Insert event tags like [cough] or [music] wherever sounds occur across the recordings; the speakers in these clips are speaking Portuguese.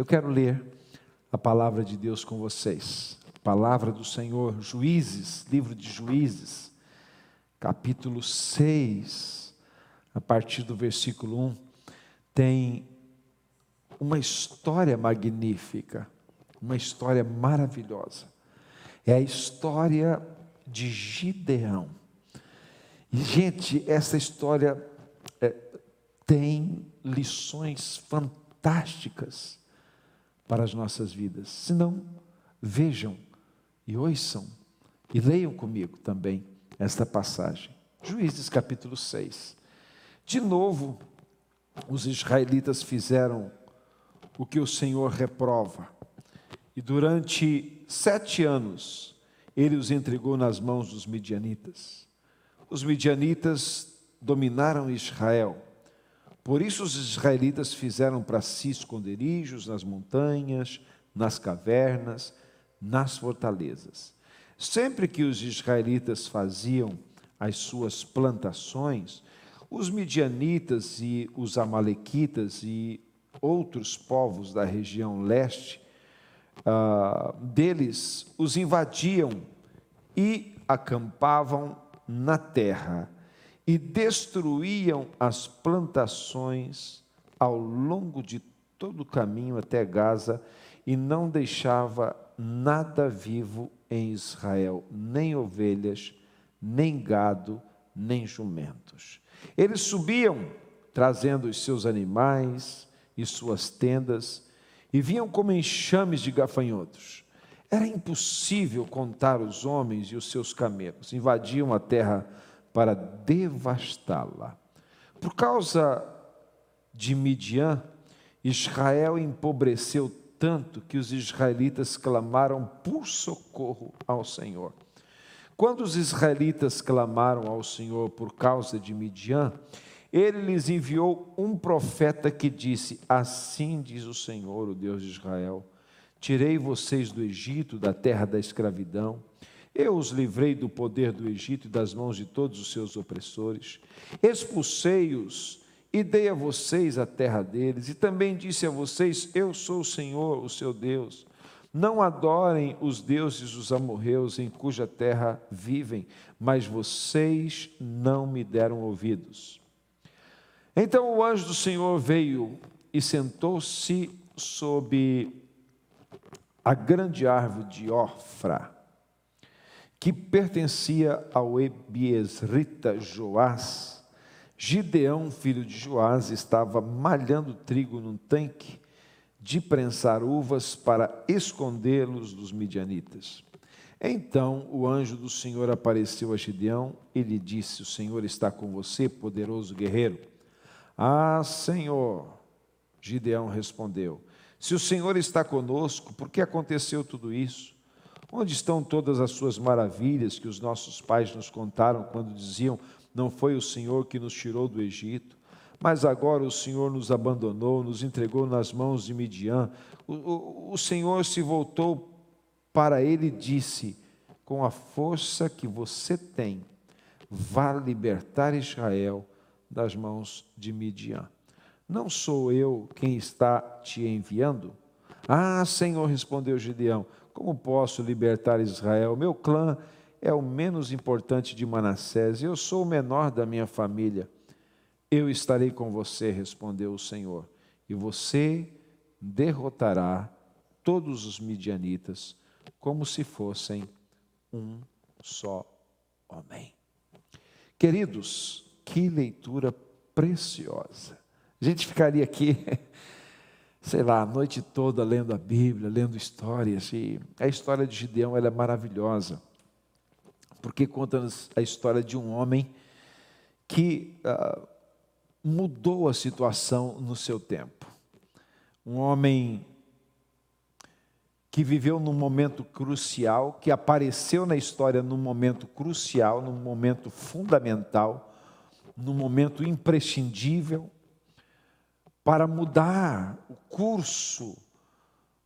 Eu quero ler a palavra de Deus com vocês. Palavra do Senhor, Juízes, livro de Juízes, capítulo 6, a partir do versículo 1, tem uma história magnífica, uma história maravilhosa. É a história de Gideão. E, gente, essa história é, tem lições fantásticas para as nossas vidas. Se não, vejam e ouçam e leiam comigo também esta passagem. Juízes capítulo 6. De novo, os israelitas fizeram o que o Senhor reprova. E durante sete anos, ele os entregou nas mãos dos midianitas. Os midianitas dominaram Israel. Por isso os israelitas fizeram para si esconderijos nas montanhas, nas cavernas, nas fortalezas. Sempre que os israelitas faziam as suas plantações, os midianitas e os amalequitas e outros povos da região leste uh, deles os invadiam e acampavam na terra e destruíam as plantações ao longo de todo o caminho até Gaza e não deixava nada vivo em Israel, nem ovelhas, nem gado, nem jumentos. Eles subiam trazendo os seus animais e suas tendas e vinham como enxames de gafanhotos. Era impossível contar os homens e os seus camelos. Invadiam a terra para devastá-la. Por causa de Midian, Israel empobreceu tanto que os israelitas clamaram por socorro ao Senhor. Quando os israelitas clamaram ao Senhor por causa de Midian, ele lhes enviou um profeta que disse: Assim diz o Senhor, o Deus de Israel: Tirei vocês do Egito, da terra da escravidão. Eu os livrei do poder do Egito e das mãos de todos os seus opressores. Expulsei-os e dei a vocês a terra deles. E também disse a vocês: Eu sou o Senhor, o seu Deus. Não adorem os deuses dos amorreus em cuja terra vivem, mas vocês não me deram ouvidos. Então o anjo do Senhor veio e sentou-se sob a grande árvore de Ofra, que pertencia ao Ebiesrita Joás. Gideão, filho de Joás, estava malhando trigo num tanque de prensar uvas para escondê-los dos midianitas. Então o anjo do Senhor apareceu a Gideão e lhe disse: O Senhor está com você, poderoso guerreiro. Ah, Senhor, Gideão respondeu: Se o Senhor está conosco, por que aconteceu tudo isso? Onde estão todas as suas maravilhas que os nossos pais nos contaram quando diziam: Não foi o Senhor que nos tirou do Egito? Mas agora o Senhor nos abandonou, nos entregou nas mãos de Midian. O, o, o Senhor se voltou para ele e disse: Com a força que você tem, vá libertar Israel das mãos de Midian. Não sou eu quem está te enviando? Ah, Senhor, respondeu Gideão, como posso libertar Israel? Meu clã é o menos importante de Manassés, eu sou o menor da minha família. Eu estarei com você, respondeu o Senhor, e você derrotará todos os midianitas como se fossem um só homem. Queridos, que leitura preciosa. A gente ficaria aqui, [laughs] sei lá, a noite toda lendo a Bíblia, lendo histórias. E a história de Gideão é maravilhosa, porque conta a história de um homem que uh, mudou a situação no seu tempo. Um homem que viveu num momento crucial, que apareceu na história num momento crucial, num momento fundamental num momento imprescindível para mudar o curso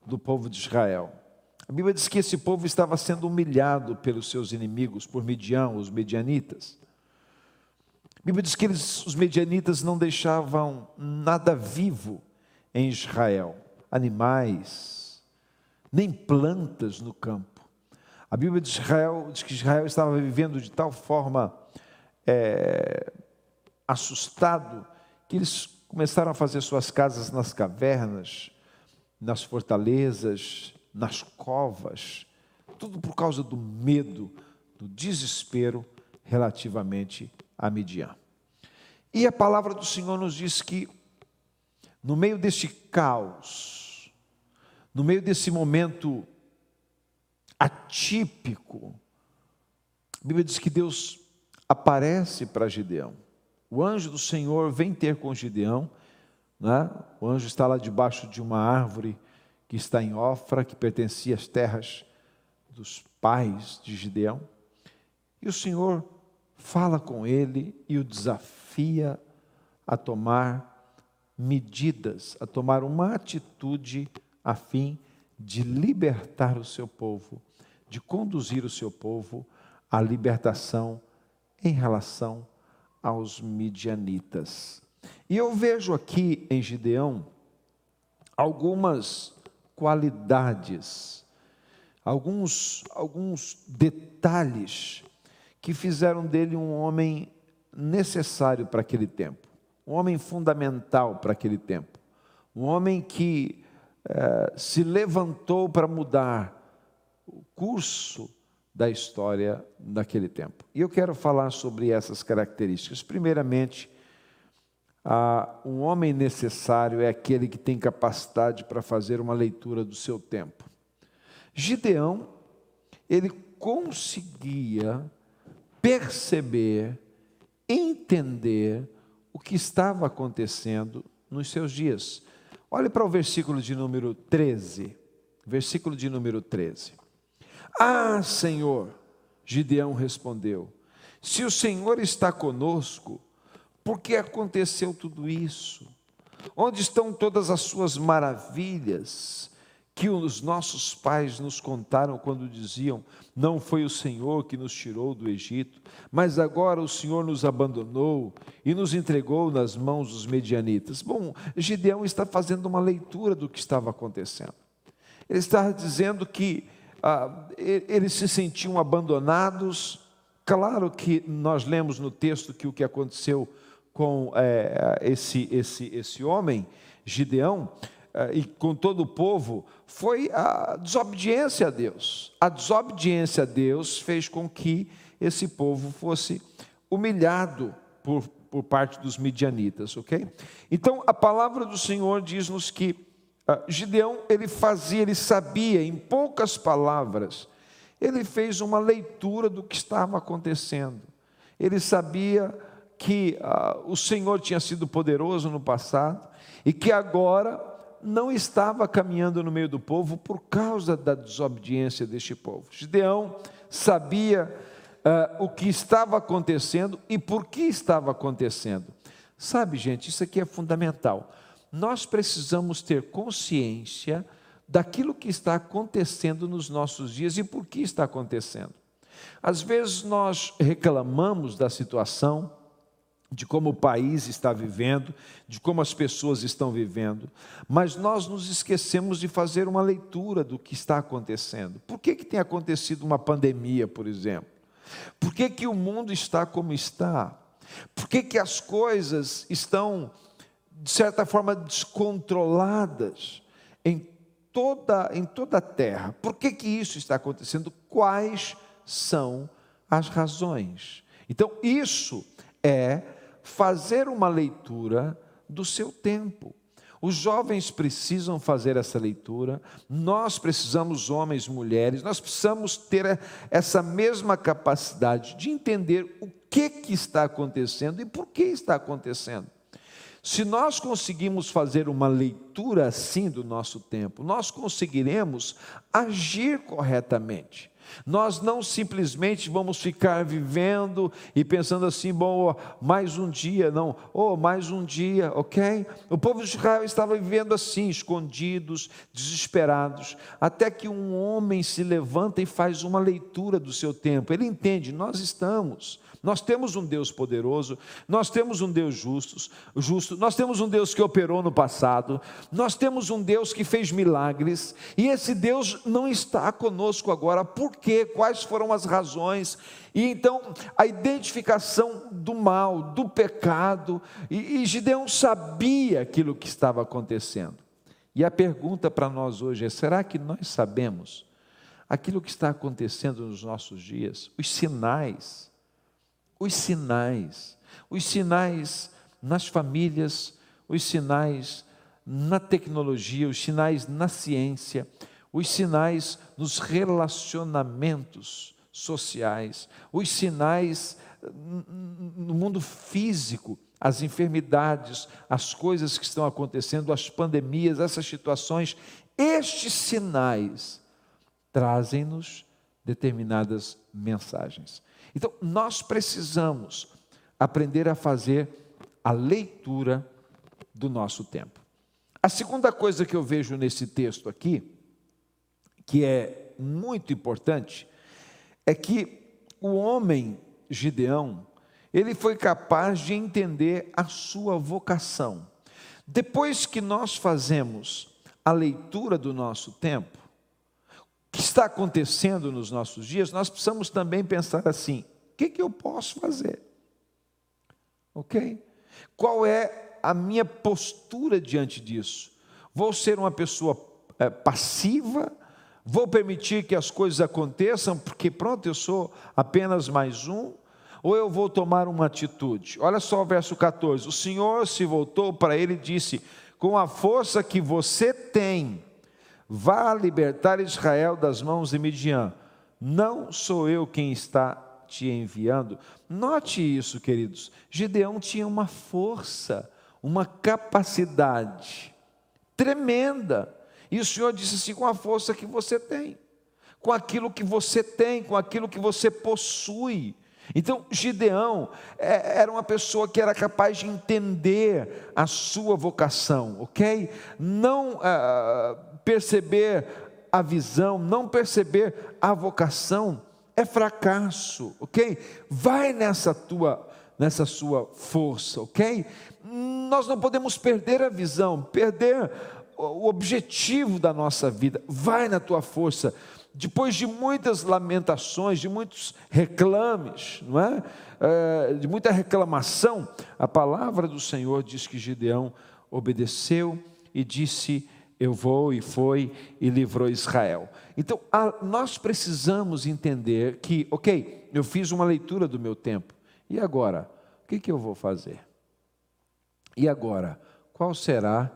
do povo de Israel. A Bíblia diz que esse povo estava sendo humilhado pelos seus inimigos, por Midian, os medianitas. A Bíblia diz que eles, os medianitas não deixavam nada vivo em Israel. animais, nem plantas no campo. A Bíblia de Israel diz que Israel estava vivendo de tal forma é, assustado que eles começaram a fazer suas casas nas cavernas, nas fortalezas, nas covas, tudo por causa do medo, do desespero relativamente a Midian. E a palavra do Senhor nos diz que, no meio deste caos, no meio desse momento atípico, a Bíblia diz que Deus aparece para Gideão. O anjo do Senhor vem ter com Gideão, né? o anjo está lá debaixo de uma árvore que está em Ofra, que pertencia às terras dos pais de Gideão. E o Senhor fala com ele e o desafia a tomar medidas, a tomar uma atitude a fim de libertar o seu povo, de conduzir o seu povo à libertação em relação aos midianitas. E eu vejo aqui em Gideão algumas qualidades, alguns, alguns detalhes que fizeram dele um homem necessário para aquele tempo, um homem fundamental para aquele tempo, um homem que eh, se levantou para mudar o curso da história daquele tempo. E eu quero falar sobre essas características. Primeiramente, um homem necessário é aquele que tem capacidade para fazer uma leitura do seu tempo. Gideão, ele conseguia perceber, entender o que estava acontecendo nos seus dias. Olhe para o versículo de número 13. Versículo de número 13. Ah, Senhor, Gideão respondeu: Se o Senhor está conosco, por que aconteceu tudo isso? Onde estão todas as suas maravilhas que os nossos pais nos contaram quando diziam: Não foi o Senhor que nos tirou do Egito, mas agora o Senhor nos abandonou e nos entregou nas mãos dos medianitas? Bom, Gideão está fazendo uma leitura do que estava acontecendo. Ele está dizendo que ah, eles se sentiam abandonados. Claro que nós lemos no texto que o que aconteceu com é, esse, esse, esse homem, Gideão, é, e com todo o povo, foi a desobediência a Deus. A desobediência a Deus fez com que esse povo fosse humilhado por, por parte dos midianitas, ok? Então, a palavra do Senhor diz-nos que Gideão, ele fazia, ele sabia, em poucas palavras, ele fez uma leitura do que estava acontecendo. Ele sabia que ah, o Senhor tinha sido poderoso no passado e que agora não estava caminhando no meio do povo por causa da desobediência deste povo. Gideão sabia ah, o que estava acontecendo e por que estava acontecendo. Sabe, gente, isso aqui é fundamental nós precisamos ter consciência daquilo que está acontecendo nos nossos dias e por que está acontecendo. Às vezes nós reclamamos da situação, de como o país está vivendo, de como as pessoas estão vivendo, mas nós nos esquecemos de fazer uma leitura do que está acontecendo. Por que, que tem acontecido uma pandemia, por exemplo? Por que, que o mundo está como está? Por que, que as coisas estão de certa forma, descontroladas em toda, em toda a terra. Por que, que isso está acontecendo? Quais são as razões? Então, isso é fazer uma leitura do seu tempo. Os jovens precisam fazer essa leitura, nós precisamos, homens, mulheres, nós precisamos ter essa mesma capacidade de entender o que, que está acontecendo e por que está acontecendo. Se nós conseguimos fazer uma leitura assim do nosso tempo, nós conseguiremos agir corretamente. Nós não simplesmente vamos ficar vivendo e pensando assim, bom, mais um dia, não, oh, mais um dia, ok? O povo de Israel estava vivendo assim, escondidos, desesperados, até que um homem se levanta e faz uma leitura do seu tempo. Ele entende, nós estamos nós temos um Deus poderoso, nós temos um Deus justo, justo, nós temos um Deus que operou no passado, nós temos um Deus que fez milagres, e esse Deus não está conosco agora. Por quê? Quais foram as razões? E então a identificação do mal, do pecado, e, e Gideão sabia aquilo que estava acontecendo. E a pergunta para nós hoje é: será que nós sabemos aquilo que está acontecendo nos nossos dias, os sinais? Os sinais, os sinais nas famílias, os sinais na tecnologia, os sinais na ciência, os sinais nos relacionamentos sociais, os sinais no mundo físico, as enfermidades, as coisas que estão acontecendo, as pandemias, essas situações, estes sinais trazem-nos determinadas mensagens. Então, nós precisamos aprender a fazer a leitura do nosso tempo. A segunda coisa que eu vejo nesse texto aqui, que é muito importante, é que o homem Gideão, ele foi capaz de entender a sua vocação. Depois que nós fazemos a leitura do nosso tempo, que está acontecendo nos nossos dias, nós precisamos também pensar assim: o que, que eu posso fazer? Ok? Qual é a minha postura diante disso? Vou ser uma pessoa é, passiva? Vou permitir que as coisas aconteçam porque, pronto, eu sou apenas mais um? Ou eu vou tomar uma atitude? Olha só o verso 14: O Senhor se voltou para ele e disse: Com a força que você tem, Vá libertar Israel das mãos de Midian. Não sou eu quem está te enviando. Note isso, queridos. Gideão tinha uma força, uma capacidade tremenda. E o Senhor disse assim: com a força que você tem, com aquilo que você tem, com aquilo que você possui. Então, Gideão é, era uma pessoa que era capaz de entender a sua vocação, ok? Não ah, perceber a visão, não perceber a vocação é fracasso, ok? Vai nessa tua, nessa sua força, ok? Nós não podemos perder a visão, perder o objetivo da nossa vida. Vai na tua força. Depois de muitas lamentações, de muitos reclames, não é? é de muita reclamação, a palavra do Senhor diz que Gideão obedeceu e disse: eu vou e foi e livrou Israel. Então, a, nós precisamos entender que, ok, eu fiz uma leitura do meu tempo, e agora? O que, que eu vou fazer? E agora? Qual será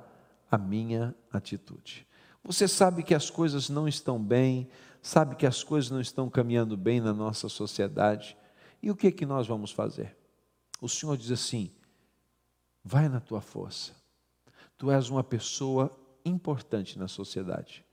a minha atitude? Você sabe que as coisas não estão bem, sabe que as coisas não estão caminhando bem na nossa sociedade, e o que, que nós vamos fazer? O Senhor diz assim: vai na tua força, tu és uma pessoa importante na sociedade.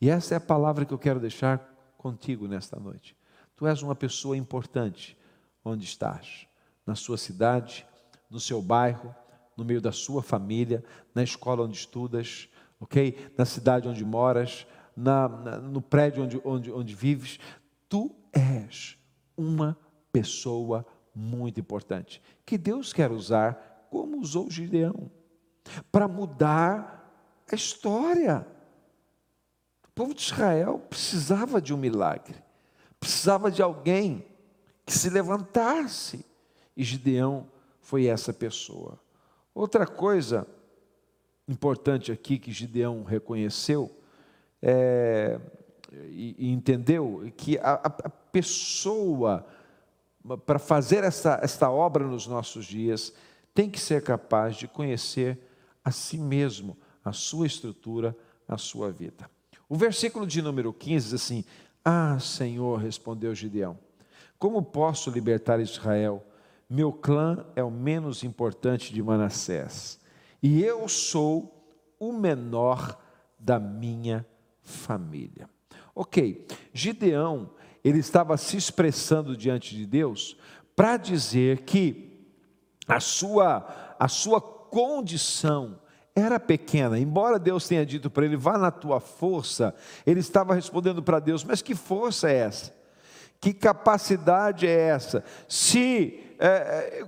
E essa é a palavra que eu quero deixar contigo nesta noite. Tu és uma pessoa importante onde estás, na sua cidade, no seu bairro, no meio da sua família, na escola onde estudas, ok? Na cidade onde moras, na, na, no prédio onde, onde, onde vives. Tu és uma pessoa muito importante, que Deus quer usar como usou Gideão, para mudar a história. O povo de Israel precisava de um milagre, precisava de alguém que se levantasse. E Gideão foi essa pessoa. Outra coisa importante aqui que Gideão reconheceu é, e, e, entendeu que a, a pessoa, para fazer essa, esta obra nos nossos dias, tem que ser capaz de conhecer a si mesmo, a sua estrutura, a sua vida. O versículo de número 15 diz assim: Ah, Senhor, respondeu Gideão, como posso libertar Israel? Meu clã é o menos importante de Manassés, e eu sou o menor da minha família. Ok, Gideão, ele estava se expressando diante de Deus para dizer que a sua, a sua condição era pequena, embora Deus tenha dito para ele, vá na tua força, ele estava respondendo para Deus, mas que força é essa? Que capacidade é essa? Se é, é,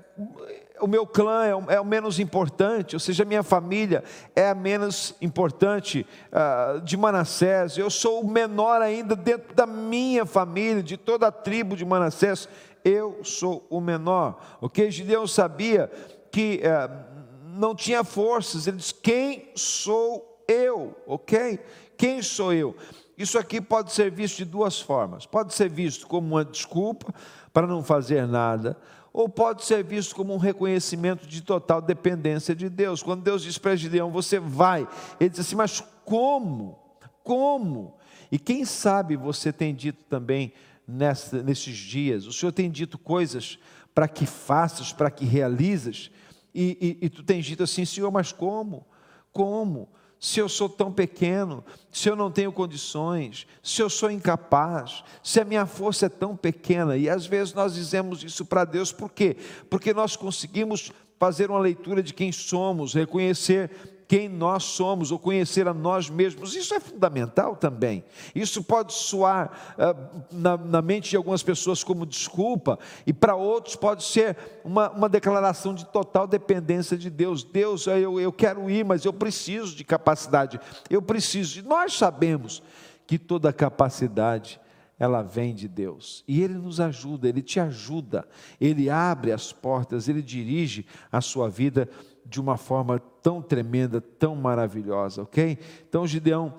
o meu clã é o, é menos importante, ou seja, a minha família é a menos importante uh, de Manassés, eu sou o menor ainda dentro da minha família, de toda a tribo de Manassés, eu sou o menor, ok? Gideão sabia que. Uh, não tinha forças. Ele diz: Quem sou eu? Ok? Quem sou eu? Isso aqui pode ser visto de duas formas. Pode ser visto como uma desculpa para não fazer nada, ou pode ser visto como um reconhecimento de total dependência de Deus. Quando Deus diz para Gideão, você vai, ele diz assim, mas como? Como? E quem sabe você tem dito também nessa, nesses dias, o Senhor tem dito coisas para que faças, para que realizes, e, e, e tu tens dito assim, Senhor, mas como? Como? se eu sou tão pequeno, se eu não tenho condições, se eu sou incapaz, se a minha força é tão pequena, e às vezes nós dizemos isso para Deus, por quê? Porque nós conseguimos fazer uma leitura de quem somos, reconhecer quem nós somos, ou conhecer a nós mesmos, isso é fundamental também. Isso pode soar uh, na, na, mente de algumas pessoas como desculpa, e para outros pode ser uma, uma declaração de total dependência de Deus. Deus, eu, eu quero ir, mas eu preciso de capacidade, eu preciso. E nós sabemos que toda capacidade ela vem de Deus. E Ele nos ajuda, Ele te ajuda, Ele abre as portas, Ele dirige a sua vida de uma forma tão tremenda, tão maravilhosa, ok? Então Gideão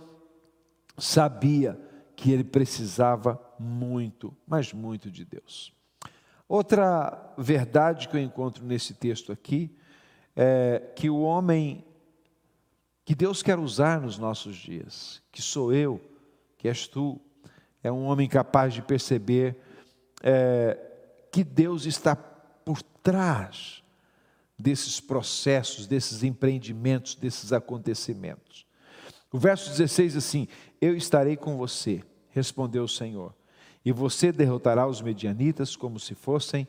sabia que ele precisava muito, mas muito de Deus. Outra verdade que eu encontro nesse texto aqui é que o homem que Deus quer usar nos nossos dias, que sou eu, que és tu, é um homem capaz de perceber é, que Deus está por trás desses processos, desses empreendimentos, desses acontecimentos. O verso 16 assim: Eu estarei com você, respondeu o Senhor, e você derrotará os medianitas como se fossem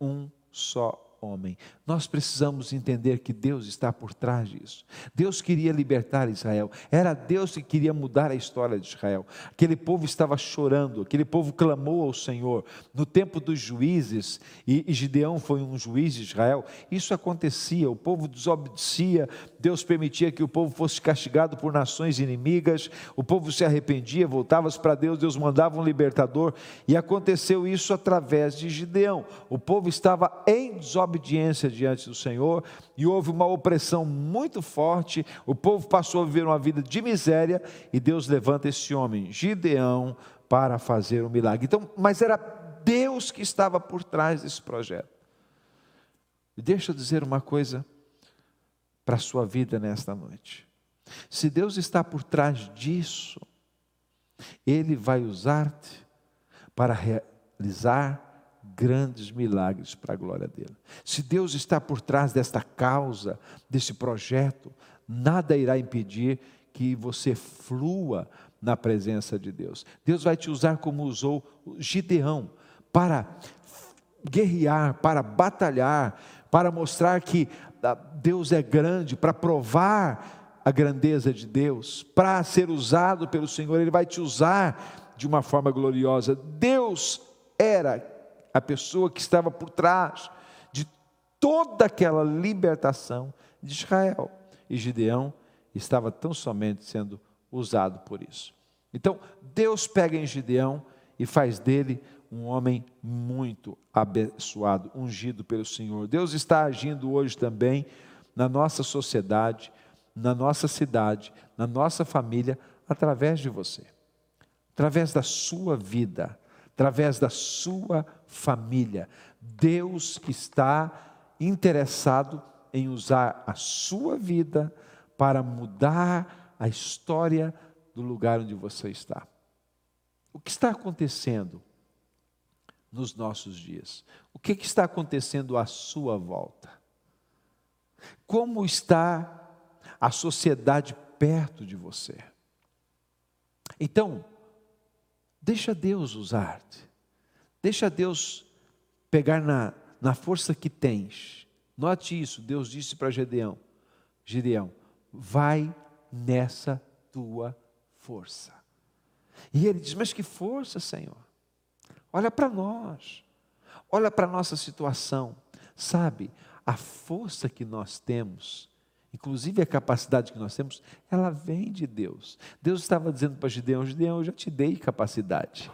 um só homem. Nós precisamos entender que Deus está por trás disso. Deus queria libertar Israel. Era Deus que queria mudar a história de Israel. Aquele povo estava chorando, aquele povo clamou ao Senhor. No tempo dos juízes, e Gideão foi um juiz de Israel, isso acontecia. O povo desobedecia, Deus permitia que o povo fosse castigado por nações inimigas, o povo se arrependia, voltava para Deus, Deus mandava um libertador, e aconteceu isso através de Gideão. O povo estava em desobediência desobediência diante do Senhor e houve uma opressão muito forte. O povo passou a viver uma vida de miséria e Deus levanta esse homem, Gideão, para fazer um milagre. Então, mas era Deus que estava por trás desse projeto. E deixa eu dizer uma coisa para a sua vida nesta noite. Se Deus está por trás disso, Ele vai usar-te para realizar grandes milagres para a glória dele. Se Deus está por trás desta causa, desse projeto, nada irá impedir que você flua na presença de Deus. Deus vai te usar como usou Gideão para guerrear, para batalhar, para mostrar que ah, Deus é grande, para provar a grandeza de Deus, para ser usado pelo Senhor, Ele vai te usar de uma forma gloriosa. Deus era a pessoa que estava por trás de toda aquela libertação de Israel. E Gideão estava tão somente sendo usado por isso. Então, Deus pega em Gideão e faz dele um homem muito abençoado, ungido pelo Senhor. Deus está agindo hoje também na nossa sociedade, na nossa cidade, na nossa família, através de você, através da sua vida, através da sua família. Deus está interessado em usar a sua vida para mudar a história do lugar onde você está. O que está acontecendo nos nossos dias? O que está acontecendo à sua volta? Como está a sociedade perto de você? Então, Deixa Deus usar-te. Deixa Deus pegar na, na força que tens. Note isso, Deus disse para Gedeão: Gideão, vai nessa tua força. E ele diz: Mas que força, Senhor? Olha para nós, olha para a nossa situação. Sabe, a força que nós temos, inclusive a capacidade que nós temos, ela vem de Deus. Deus estava dizendo para Gideão: Gideão, eu já te dei capacidade.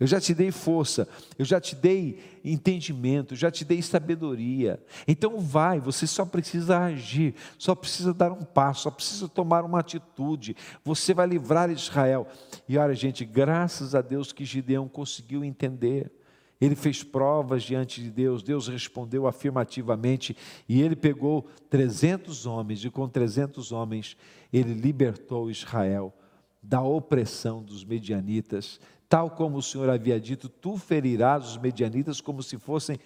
Eu já te dei força, eu já te dei entendimento, eu já te dei sabedoria. Então vai, você só precisa agir, só precisa dar um passo, só precisa tomar uma atitude. Você vai livrar Israel. E olha, gente, graças a Deus que Gideão conseguiu entender. Ele fez provas diante de Deus, Deus respondeu afirmativamente e ele pegou 300 homens e com 300 homens ele libertou Israel da opressão dos medianitas, tal como o Senhor havia dito, tu ferirás os medianitas como se fossem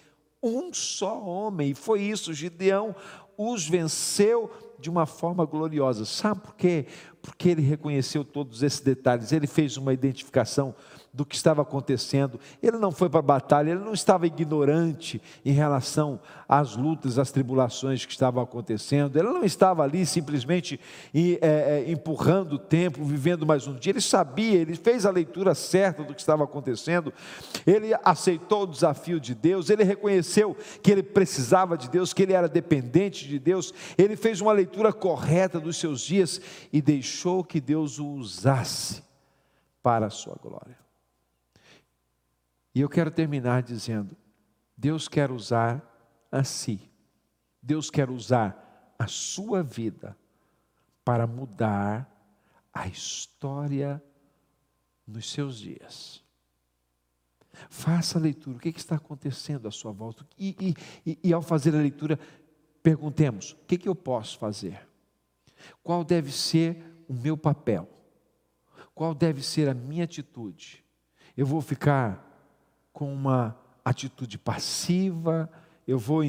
um só homem. E foi isso, Gideão os venceu de uma forma gloriosa. Sabe por quê? Porque ele reconheceu todos esses detalhes, ele fez uma identificação do que estava acontecendo. Ele não foi para a batalha, ele não estava ignorante em relação às lutas, às tribulações que estavam acontecendo. Ele não estava ali simplesmente é, é, empurrando o tempo, vivendo mais um dia. Ele sabia, ele fez a leitura certa do que estava acontecendo. Ele aceitou o desafio de Deus, ele reconheceu que ele precisava de Deus, que ele era dependente de Deus. Ele fez uma leitura correta dos seus dias e deixou que Deus o usasse para a sua glória. E eu quero terminar dizendo: Deus quer usar a si, Deus quer usar a sua vida para mudar a história nos seus dias. Faça a leitura, o que, está acontecendo à sua volta? E, e, e, ao fazer a leitura, perguntemos: o que, que eu posso fazer? Qual deve ser o meu papel? Qual deve ser a minha atitude? Eu vou ficar com uma atitude passiva, eu vou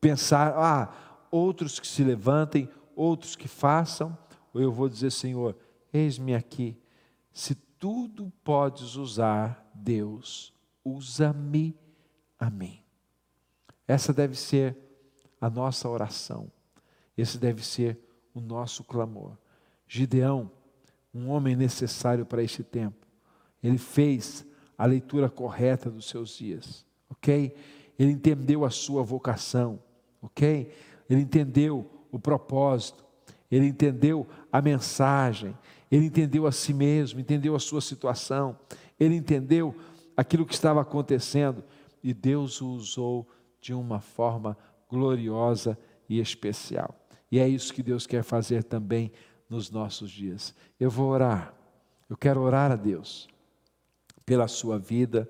pensar, ah, outros que se levantem, outros que façam, ou eu vou dizer, Senhor, eis-me aqui, se tudo podes usar, Deus, usa-me a mim. Essa deve ser a nossa oração, esse deve ser o nosso clamor. Gideão, um homem necessário para este tempo, ele fez a leitura correta dos seus dias, ok? Ele entendeu a sua vocação, ok? Ele entendeu o propósito, ele entendeu a mensagem, ele entendeu a si mesmo, entendeu a sua situação, ele entendeu aquilo que estava acontecendo e Deus o usou de uma forma gloriosa e especial. E é isso que Deus quer fazer também nos nossos dias. Eu vou orar, eu quero orar a Deus pela sua vida,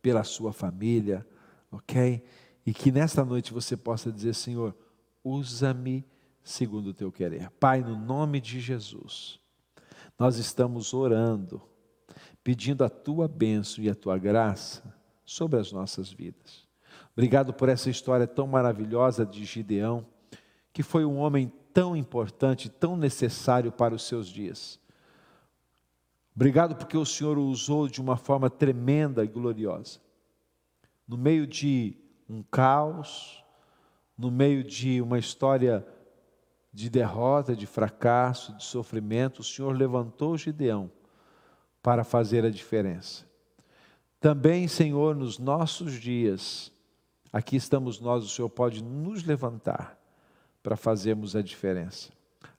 pela sua família, ok? E que nesta noite você possa dizer: Senhor, usa-me segundo o teu querer. Pai, no nome de Jesus, nós estamos orando, pedindo a tua bênção e a tua graça sobre as nossas vidas. Obrigado por essa história tão maravilhosa de Gideão, que foi um homem tão importante, tão necessário para os seus dias. Obrigado porque o Senhor o usou de uma forma tremenda e gloriosa. No meio de um caos, no meio de uma história de derrota, de fracasso, de sofrimento, o Senhor levantou Gideão para fazer a diferença. Também, Senhor, nos nossos dias, aqui estamos nós, o Senhor pode nos levantar para fazermos a diferença.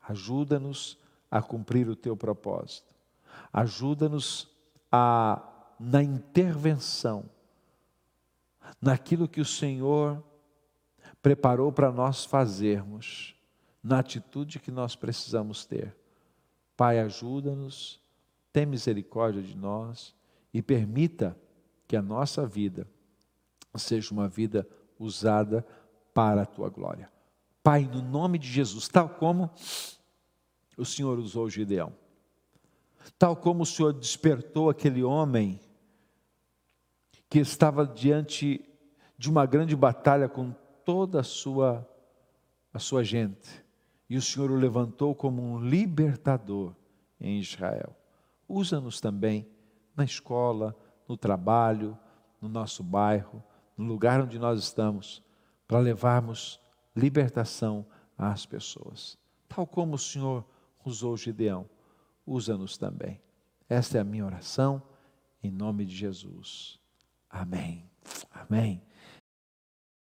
Ajuda-nos a cumprir o teu propósito. Ajuda-nos a na intervenção, naquilo que o Senhor preparou para nós fazermos, na atitude que nós precisamos ter. Pai, ajuda-nos, tem misericórdia de nós e permita que a nossa vida seja uma vida usada para a tua glória. Pai, no nome de Jesus, tal como o Senhor usou Gideão. Tal como o Senhor despertou aquele homem que estava diante de uma grande batalha com toda a sua a sua gente. E o Senhor o levantou como um libertador em Israel. Usa-nos também na escola, no trabalho, no nosso bairro, no lugar onde nós estamos, para levarmos libertação às pessoas. Tal como o Senhor usou Gideão, usa-nos também. Esta é a minha oração, em nome de Jesus. Amém. Amém.